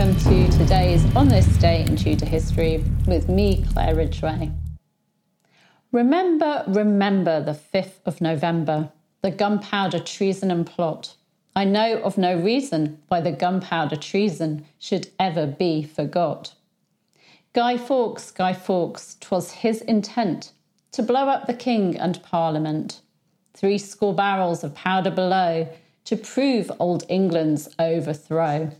welcome to today's On This Day in Tudor History with me, Claire Ridgway. Remember, remember the 5th of November, the gunpowder treason and plot. I know of no reason why the gunpowder treason should ever be forgot. Guy Fawkes, Guy Fawkes, 'twas his intent to blow up the king and parliament. Three score barrels of powder below to prove old England's overthrow.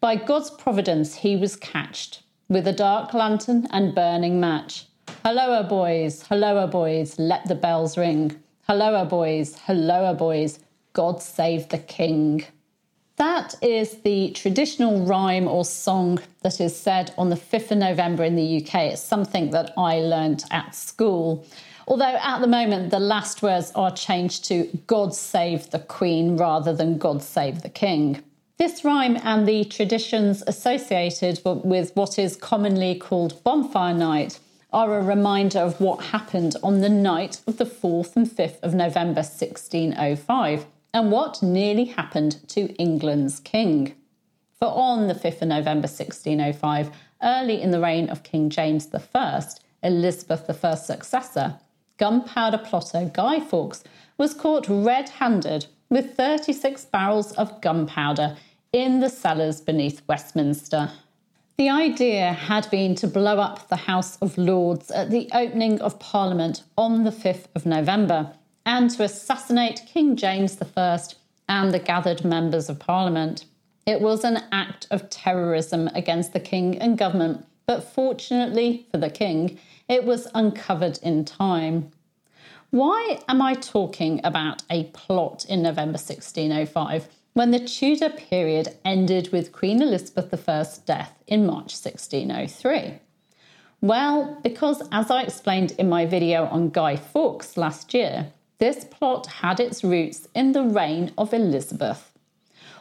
By God's providence he was catched with a dark lantern and burning match. Halloa, boys, halloa, boys, let the bells ring. Halloa, boys, halloa, boys, God save the king. That is the traditional rhyme or song that is said on the 5th of November in the UK. It's something that I learnt at school. Although at the moment the last words are changed to God save the Queen rather than God save the King. This rhyme and the traditions associated with what is commonly called Bonfire Night are a reminder of what happened on the night of the 4th and 5th of November 1605 and what nearly happened to England's king. For on the 5th of November 1605, early in the reign of King James I, Elizabeth I's successor, gunpowder plotter Guy Fawkes was caught red handed with 36 barrels of gunpowder in the cellars beneath Westminster. The idea had been to blow up the House of Lords at the opening of Parliament on the 5th of November and to assassinate King James I and the gathered members of Parliament. It was an act of terrorism against the king and government, but fortunately for the king, it was uncovered in time. Why am I talking about a plot in November 1605 when the Tudor period ended with Queen Elizabeth I's death in March 1603? Well, because as I explained in my video on Guy Fawkes last year, this plot had its roots in the reign of Elizabeth.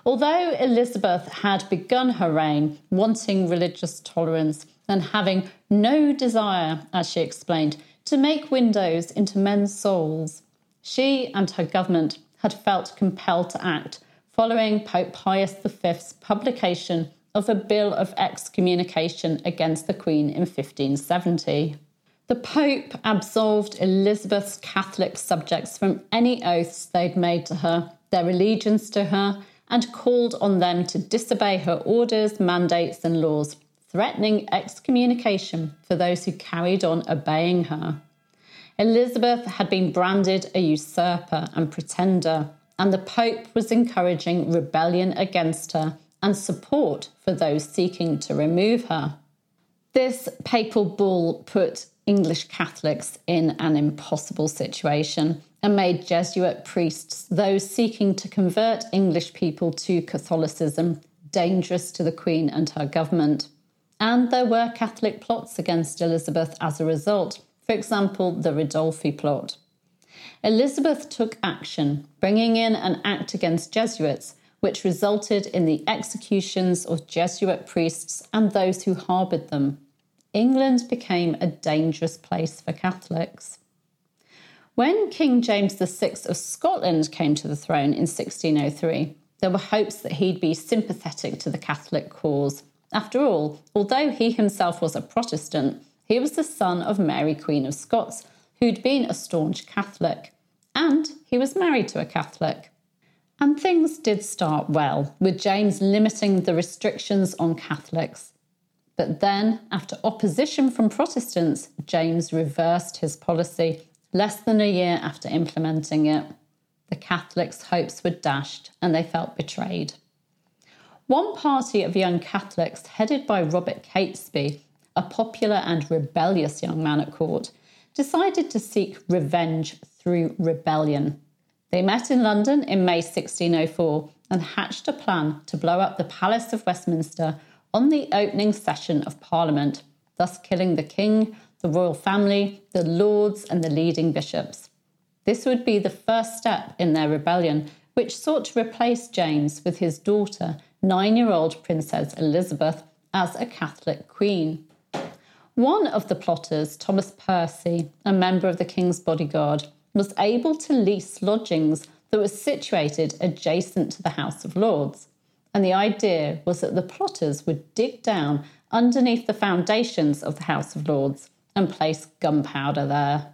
Although Elizabeth had begun her reign wanting religious tolerance and having no desire, as she explained, to make windows into men's souls, she and her government had felt compelled to act following Pope Pius V's publication of a bill of excommunication against the Queen in 1570. The Pope absolved Elizabeth's Catholic subjects from any oaths they'd made to her, their allegiance to her, and called on them to disobey her orders, mandates, and laws, threatening excommunication for those who carried on obeying her. Elizabeth had been branded a usurper and pretender, and the Pope was encouraging rebellion against her and support for those seeking to remove her. This papal bull put English Catholics in an impossible situation and made Jesuit priests, those seeking to convert English people to Catholicism, dangerous to the Queen and her government. And there were Catholic plots against Elizabeth as a result, for example, the Ridolfi plot. Elizabeth took action, bringing in an act against Jesuits, which resulted in the executions of Jesuit priests and those who harboured them. England became a dangerous place for Catholics. When King James VI of Scotland came to the throne in 1603, there were hopes that he'd be sympathetic to the Catholic cause. After all, although he himself was a Protestant, he was the son of Mary, Queen of Scots, who'd been a staunch Catholic, and he was married to a Catholic. And things did start well, with James limiting the restrictions on Catholics. But then, after opposition from Protestants, James reversed his policy less than a year after implementing it. The Catholics' hopes were dashed and they felt betrayed. One party of young Catholics, headed by Robert Catesby, a popular and rebellious young man at court, decided to seek revenge through rebellion. They met in London in May 1604 and hatched a plan to blow up the Palace of Westminster on the opening session of Parliament, thus killing the King, the royal family, the lords, and the leading bishops. This would be the first step in their rebellion, which sought to replace James with his daughter, nine year old Princess Elizabeth, as a Catholic queen. One of the plotters, Thomas Percy, a member of the King's bodyguard, was able to lease lodgings that were situated adjacent to the House of Lords and the idea was that the plotters would dig down underneath the foundations of the House of Lords and place gunpowder there.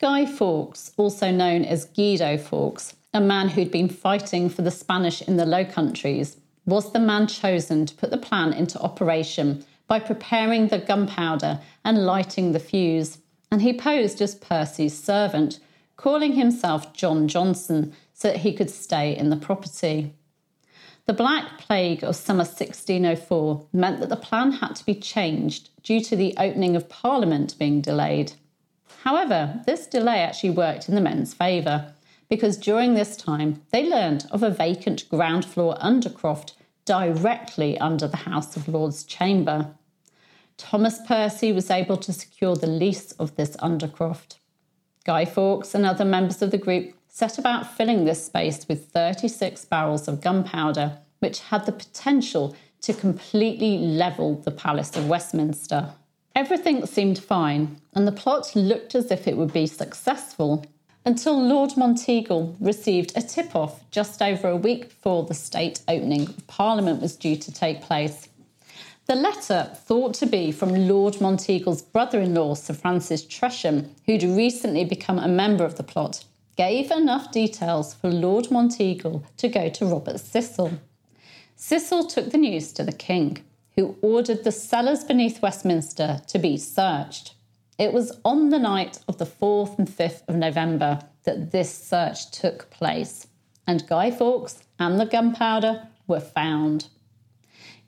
Guy Fawkes, also known as Guido Fawkes, a man who'd been fighting for the Spanish in the Low Countries, was the man chosen to put the plan into operation by preparing the gunpowder and lighting the fuse, and he posed as Percy's servant, calling himself John Johnson so that he could stay in the property. The Black Plague of summer 1604 meant that the plan had to be changed due to the opening of Parliament being delayed. However, this delay actually worked in the men's favour because during this time they learned of a vacant ground floor undercroft directly under the House of Lords chamber. Thomas Percy was able to secure the lease of this undercroft. Guy Fawkes and other members of the group set about filling this space with 36 barrels of gunpowder, which had the potential to completely level the Palace of Westminster. Everything seemed fine, and the plot looked as if it would be successful until Lord Monteagle received a tip off just over a week before the state opening of Parliament was due to take place. The letter, thought to be from Lord Monteagle's brother in law, Sir Francis Tresham, who'd recently become a member of the plot, gave enough details for Lord Monteagle to go to Robert Cecil. Cecil took the news to the King, who ordered the cellars beneath Westminster to be searched. It was on the night of the 4th and 5th of November that this search took place, and Guy Fawkes and the gunpowder were found.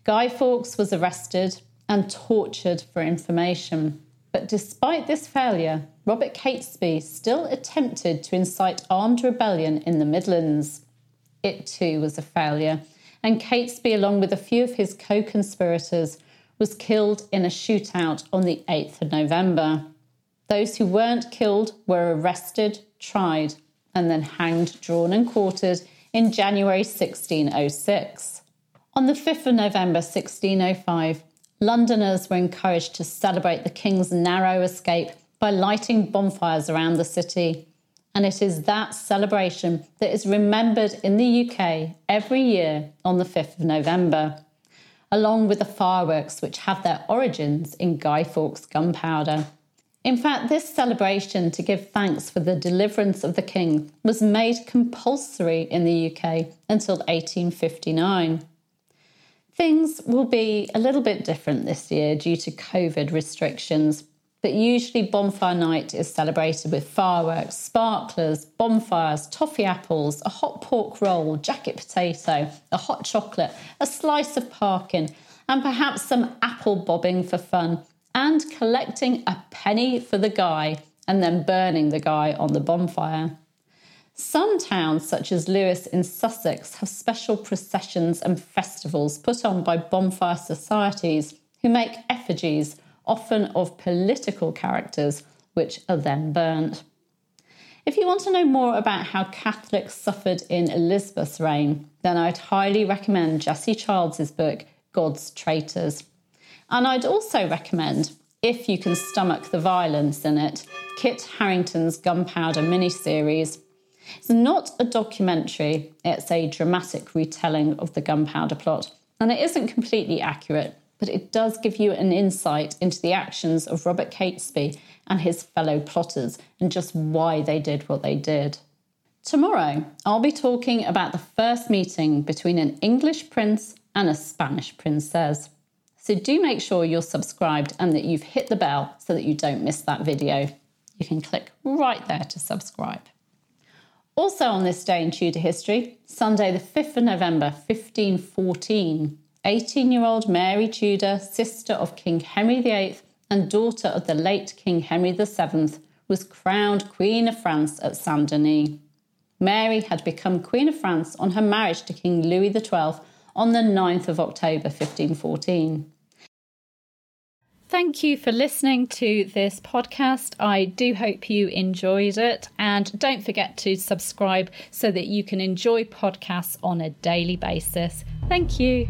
Guy Fawkes was arrested and tortured for information. But despite this failure, Robert Catesby still attempted to incite armed rebellion in the Midlands. It too was a failure, and Catesby, along with a few of his co conspirators, was killed in a shootout on the 8th of November. Those who weren't killed were arrested, tried, and then hanged, drawn, and quartered in January 1606. On the 5th of November 1605, Londoners were encouraged to celebrate the King's narrow escape by lighting bonfires around the city. And it is that celebration that is remembered in the UK every year on the 5th of November along with the fireworks which have their origins in Guy Fawkes gunpowder. In fact, this celebration to give thanks for the deliverance of the king was made compulsory in the UK until 1859. Things will be a little bit different this year due to COVID restrictions, but usually bonfire night is celebrated with fireworks, sparklers, bonfires, toffee apples, a hot pork roll, jacket potato, a hot chocolate, a slice of parkin, and perhaps some apple bobbing for fun, and collecting a penny for the guy and then burning the guy on the bonfire. Some towns, such as Lewes in Sussex, have special processions and festivals put on by bonfire societies who make effigies often of political characters, which are then burnt. If you want to know more about how Catholics suffered in Elizabeth's reign, then I'd highly recommend Jessie Childs' book, God's Traitors. And I'd also recommend, if you can stomach the violence in it, Kit Harington's Gunpowder miniseries. It's not a documentary, it's a dramatic retelling of the gunpowder plot, and it isn't completely accurate, but it does give you an insight into the actions of Robert Catesby and his fellow plotters and just why they did what they did. Tomorrow, I'll be talking about the first meeting between an English prince and a Spanish princess. So do make sure you're subscribed and that you've hit the bell so that you don't miss that video. You can click right there to subscribe. Also, on this day in Tudor history, Sunday, the 5th of November, 1514, 18 year old Mary Tudor, sister of King Henry VIII and daughter of the late King Henry VII, was crowned Queen of France at Saint Denis. Mary had become Queen of France on her marriage to King Louis XII on the 9th of October 1514. Thank you for listening to this podcast. I do hope you enjoyed it. And don't forget to subscribe so that you can enjoy podcasts on a daily basis. Thank you.